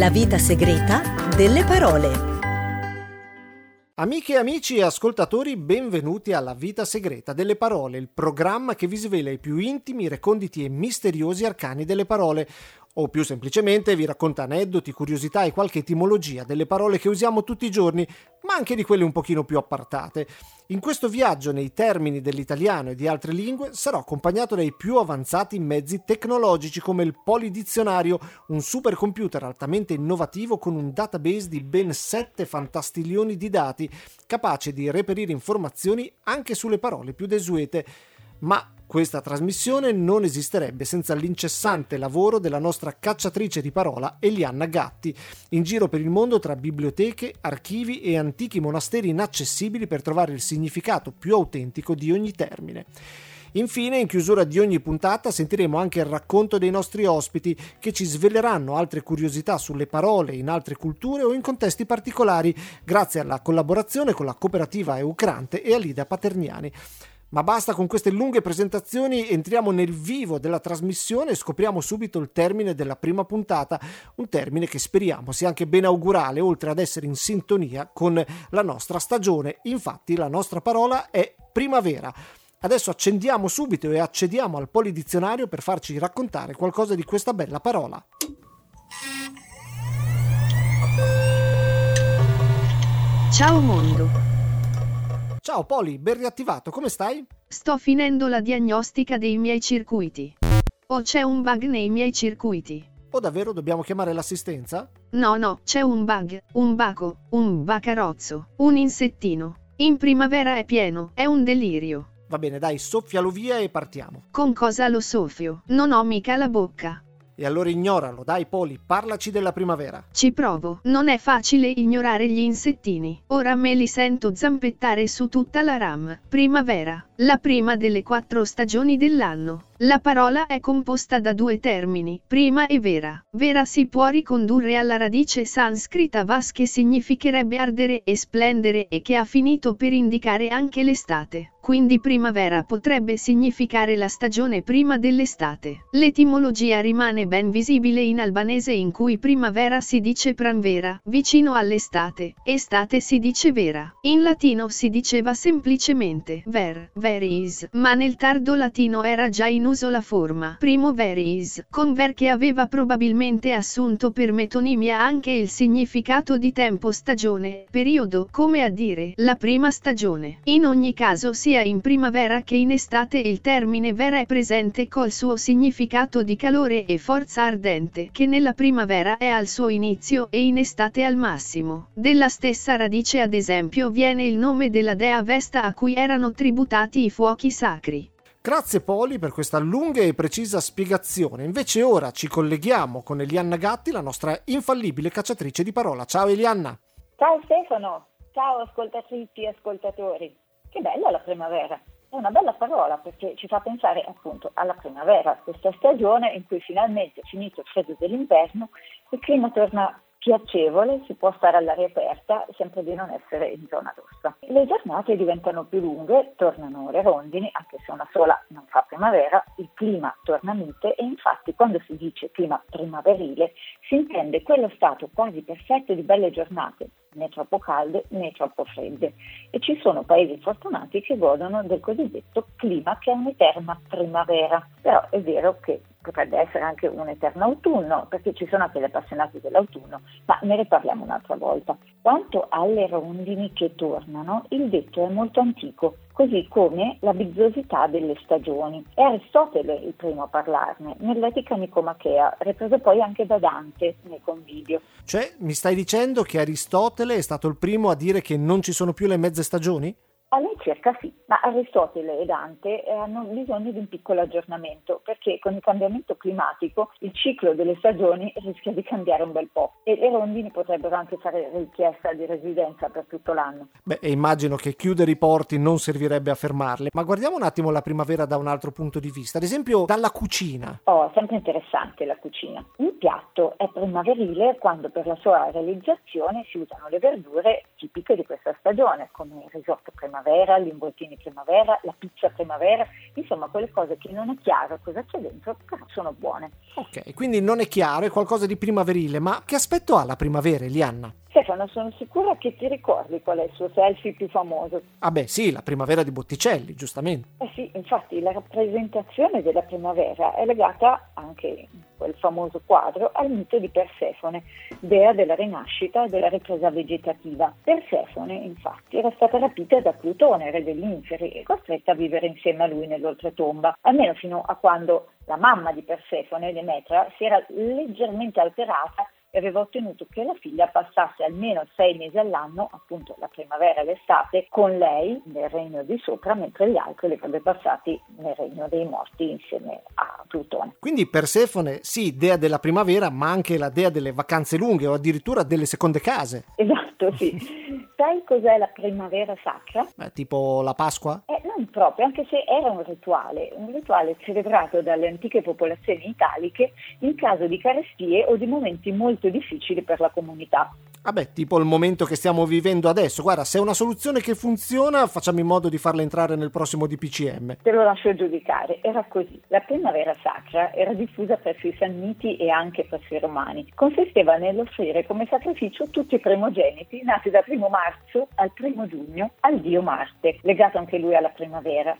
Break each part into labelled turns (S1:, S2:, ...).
S1: La vita segreta delle parole.
S2: Amiche e amici e ascoltatori, benvenuti alla Vita Segreta delle Parole, il programma che vi svela i più intimi, reconditi e misteriosi arcani delle parole, o più semplicemente vi racconta aneddoti, curiosità e qualche etimologia delle parole che usiamo tutti i giorni, ma anche di quelle un pochino più appartate. In questo viaggio nei termini dell'italiano e di altre lingue sarò accompagnato dai più avanzati mezzi tecnologici come il Polidizionario, un supercomputer altamente innovativo con un database di ben 7 fantastilioni di dati, capace di reperire informazioni anche sulle parole più desuete. Ma questa trasmissione non esisterebbe senza l'incessante lavoro della nostra cacciatrice di parola Elianna Gatti, in giro per il mondo tra biblioteche, archivi e antichi monasteri inaccessibili per trovare il significato più autentico di ogni termine. Infine, in chiusura di ogni puntata, sentiremo anche il racconto dei nostri ospiti che ci sveleranno altre curiosità sulle parole in altre culture o in contesti particolari, grazie alla collaborazione con la cooperativa Eucrante e Alida Paterniani. Ma basta con queste lunghe presentazioni, entriamo nel vivo della trasmissione e scopriamo subito il termine della prima puntata, un termine che speriamo sia anche ben augurale, oltre ad essere in sintonia con la nostra stagione. Infatti la nostra parola è primavera. Adesso accendiamo subito e accediamo al polidizionario per farci raccontare qualcosa di questa bella parola.
S3: Ciao mondo!
S2: Ciao Poli, ben riattivato, come stai?
S3: Sto finendo la diagnostica dei miei circuiti. O c'è un bug nei miei circuiti?
S2: O davvero dobbiamo chiamare l'assistenza?
S3: No, no, c'è un bug, un baco, un bacarozzo, un insettino. In primavera è pieno, è un delirio.
S2: Va bene, dai, soffialo via e partiamo.
S3: Con cosa lo soffio? Non ho mica la bocca.
S2: E allora ignoralo, dai Poli, parlaci della primavera.
S3: Ci provo, non è facile ignorare gli insettini. Ora me li sento zampettare su tutta la RAM. Primavera, la prima delle quattro stagioni dell'anno. La parola è composta da due termini, prima e vera. Vera si può ricondurre alla radice sanscrita vas che significherebbe ardere e splendere e che ha finito per indicare anche l'estate. Quindi primavera potrebbe significare la stagione prima dell'estate. L'etimologia rimane ben visibile in albanese in cui primavera si dice pranvera, vicino all'estate, estate si dice vera. In latino si diceva semplicemente ver, veris, ma nel tardo latino era già in uso la forma primo veris, con ver che aveva probabilmente assunto per metonimia anche il significato di tempo stagione, periodo, come a dire, la prima stagione. In ogni caso sia in primavera che in estate il termine vera è presente col suo significato di calore e forza ardente che nella primavera è al suo inizio e in estate al massimo. Della stessa radice ad esempio viene il nome della dea Vesta a cui erano tributati i fuochi sacri.
S2: Grazie Poli per questa lunga e precisa spiegazione. Invece ora ci colleghiamo con Elianna Gatti, la nostra infallibile cacciatrice di parola. Ciao Elianna.
S4: Ciao Stefano, ciao ascoltatrici e ascoltatori. Che bella la primavera. È una bella parola perché ci fa pensare appunto alla primavera, questa stagione in cui finalmente è finito il freddo dell'inverno, il clima torna piacevole, si può stare all'aria aperta sempre di non essere in zona rossa. Le giornate diventano più lunghe, tornano le rondini, anche se una sola non fa primavera, il clima torna mite e infatti quando si dice clima primaverile si intende quello stato quasi perfetto di belle giornate, né troppo calde né troppo fredde e ci sono paesi fortunati che godono del cosiddetto clima che è un'eterna primavera. Però è vero che potrebbe essere anche un eterno autunno, perché ci sono anche gli appassionati dell'autunno, ma ne riparliamo un'altra volta. Quanto alle rondini che tornano, il detto è molto antico, così come la bizzosità delle stagioni. È Aristotele il primo a parlarne, nell'Etica Nicomachea, ripreso poi anche da Dante nei Convivio.
S2: Cioè, mi stai dicendo che Aristotele è stato il primo a dire che non ci sono più le mezze stagioni?
S4: All'incirca sì, ma Aristotele e Dante eh, hanno bisogno di un piccolo aggiornamento perché con il cambiamento climatico il ciclo delle stagioni rischia di cambiare un bel po' e le rondini potrebbero anche fare richiesta di residenza per tutto l'anno.
S2: Beh, immagino che chiudere i porti non servirebbe a fermarle, ma guardiamo un attimo la primavera da un altro punto di vista, ad esempio dalla cucina.
S4: Oh, sempre interessante la cucina. Un piatto è primaverile quando per la sua realizzazione si usano le verdure tipiche di questa stagione, come il risotto primaverile primavera, gli involtini primavera, la pizza primavera, insomma quelle cose che non è chiaro cosa c'è dentro, però sono buone.
S2: Ok, quindi non è chiaro, è qualcosa di primaverile, ma che aspetto ha la primavera, Elianna?
S4: Stefano, sono sicura che ti ricordi qual è il suo selfie più famoso.
S2: Ah beh sì, la primavera di Botticelli, giustamente.
S4: Eh sì, infatti la rappresentazione della primavera è legata anche in quel famoso quadro al mito di Persefone, dea della rinascita e della ripresa vegetativa. Persefone, infatti, era stata rapita da Plutone, re degli inferi, e costretta a vivere insieme a lui nell'oltretomba, almeno fino a quando la mamma di Persefone, Demetra, si era leggermente alterata e aveva ottenuto che la figlia passasse almeno sei mesi all'anno, appunto la primavera e l'estate, con lei nel regno di sopra, mentre gli altri li avrebbe passati nel regno dei morti insieme a Plutone.
S2: Quindi Persefone, sì, dea della primavera, ma anche la dea delle vacanze lunghe o addirittura delle seconde case.
S4: Esatto, sì. Sai cos'è la primavera sacra?
S2: Beh, tipo la Pasqua?
S4: Eh, non proprio, anche se era un rituale, un rituale celebrato dalle antiche popolazioni italiche in caso di carestie o di momenti molto difficili per la comunità.
S2: Vabbè, tipo il momento che stiamo vivendo adesso. Guarda, se è una soluzione che funziona, facciamo in modo di farla entrare nel prossimo DPCM.
S4: Te lo lascio giudicare. Era così. La primavera sacra era diffusa presso i Sanniti e anche presso i Romani. Consisteva nell'offrire come sacrificio tutti i primogeniti nati dal primo marzo al primo giugno al dio Marte, legato anche lui alla primavera,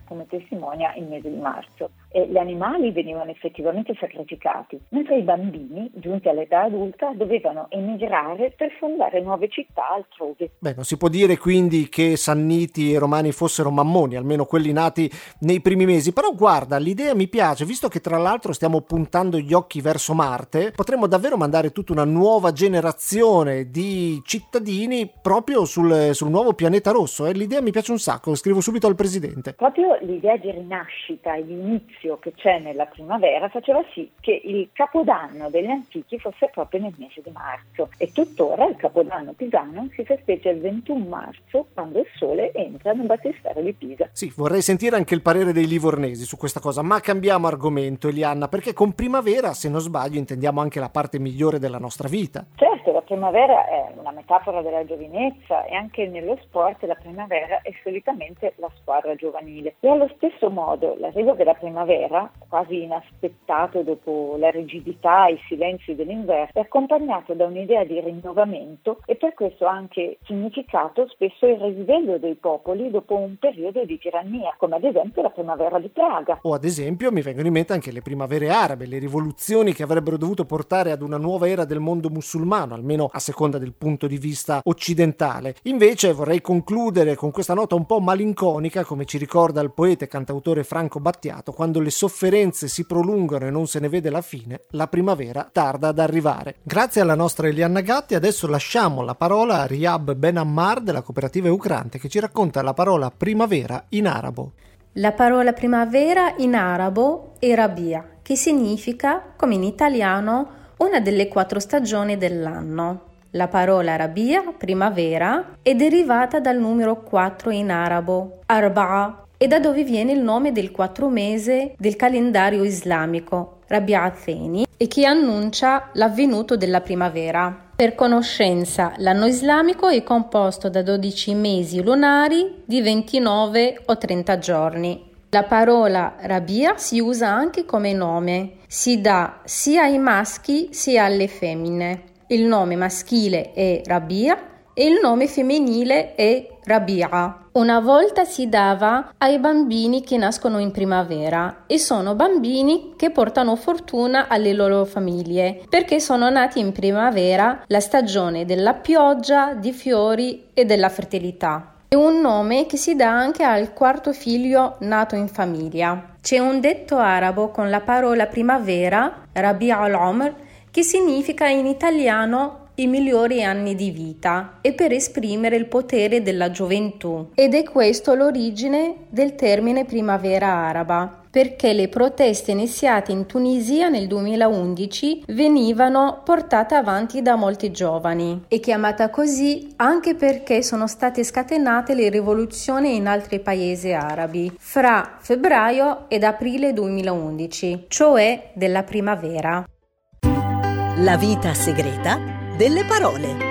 S4: come testimonia il mese di marzo. E gli animali venivano effettivamente sacrificati, mentre i bambini, giunti all'età adulta, dovevano emigrare per fondare nuove città altrove.
S2: Beh, non si può dire quindi che Sanniti e Romani fossero mammoni, almeno quelli nati nei primi mesi, però guarda, l'idea mi piace, visto che tra l'altro stiamo puntando gli occhi verso Marte, potremmo davvero mandare tutta una nuova generazione di cittadini proprio sul, sul nuovo pianeta rosso, eh? l'idea mi piace un sacco, scrivo subito al Presidente.
S4: Proprio l'idea di rinascita e di inizio che c'è nella primavera faceva sì che il capodanno degli antichi fosse proprio nel mese di marzo e tuttora il Capodanno pisano si festeggia il 21 marzo quando il sole entra nel battistero di Pisa.
S2: Sì, vorrei sentire anche il parere dei livornesi su questa cosa, ma cambiamo argomento Elianna, perché con primavera, se non sbaglio, intendiamo anche la parte migliore della nostra vita.
S4: Certo, primavera è una metafora della giovinezza e anche nello sport la primavera è solitamente la squadra giovanile. E allo stesso modo l'arrivo della primavera, quasi inaspettato dopo la rigidità e i silenzi dell'inverno, è accompagnato da un'idea di rinnovamento e per questo ha anche significato spesso il risveglio dei popoli dopo un periodo di tirannia, come ad esempio la primavera di Praga.
S2: O ad esempio mi vengono in mente anche le primavere arabe, le rivoluzioni che avrebbero dovuto portare ad una nuova era del mondo musulmano, almeno a seconda del punto di vista occidentale. Invece vorrei concludere con questa nota un po' malinconica, come ci ricorda il poeta e cantautore Franco Battiato, quando le sofferenze si prolungano e non se ne vede la fine, la primavera tarda ad arrivare. Grazie alla nostra Elianna Gatti, adesso la lasciamo la parola a Riyab Ben Ammar della cooperativa Eucrante che ci racconta la parola primavera in arabo.
S5: La parola primavera in arabo è rabia, che significa, come in italiano, una delle quattro stagioni dell'anno. La parola rabia, primavera, è derivata dal numero 4 in arabo, arba'a, e da dove viene il nome del quattro mese del calendario islamico, Rabia Atheni, e che annuncia l'avvenuto della primavera. Per conoscenza, l'anno islamico è composto da 12 mesi lunari di 29 o 30 giorni. La parola Rabia si usa anche come nome, si dà sia ai maschi sia alle femmine. Il nome maschile è Rabia e il nome femminile è Rabia. Una volta si dava ai bambini che nascono in primavera e sono bambini che portano fortuna alle loro famiglie perché sono nati in primavera, la stagione della pioggia, di fiori e della fertilità. È un nome che si dà anche al quarto figlio nato in famiglia. C'è un detto arabo con la parola primavera, Rabi al-Omr, che significa in italiano i migliori anni di vita e per esprimere il potere della gioventù. Ed è questo l'origine del termine primavera araba perché le proteste iniziate in Tunisia nel 2011 venivano portate avanti da molti giovani. È chiamata così anche perché sono state scatenate le rivoluzioni in altri paesi arabi fra febbraio ed aprile 2011, cioè della primavera.
S1: La vita segreta delle parole.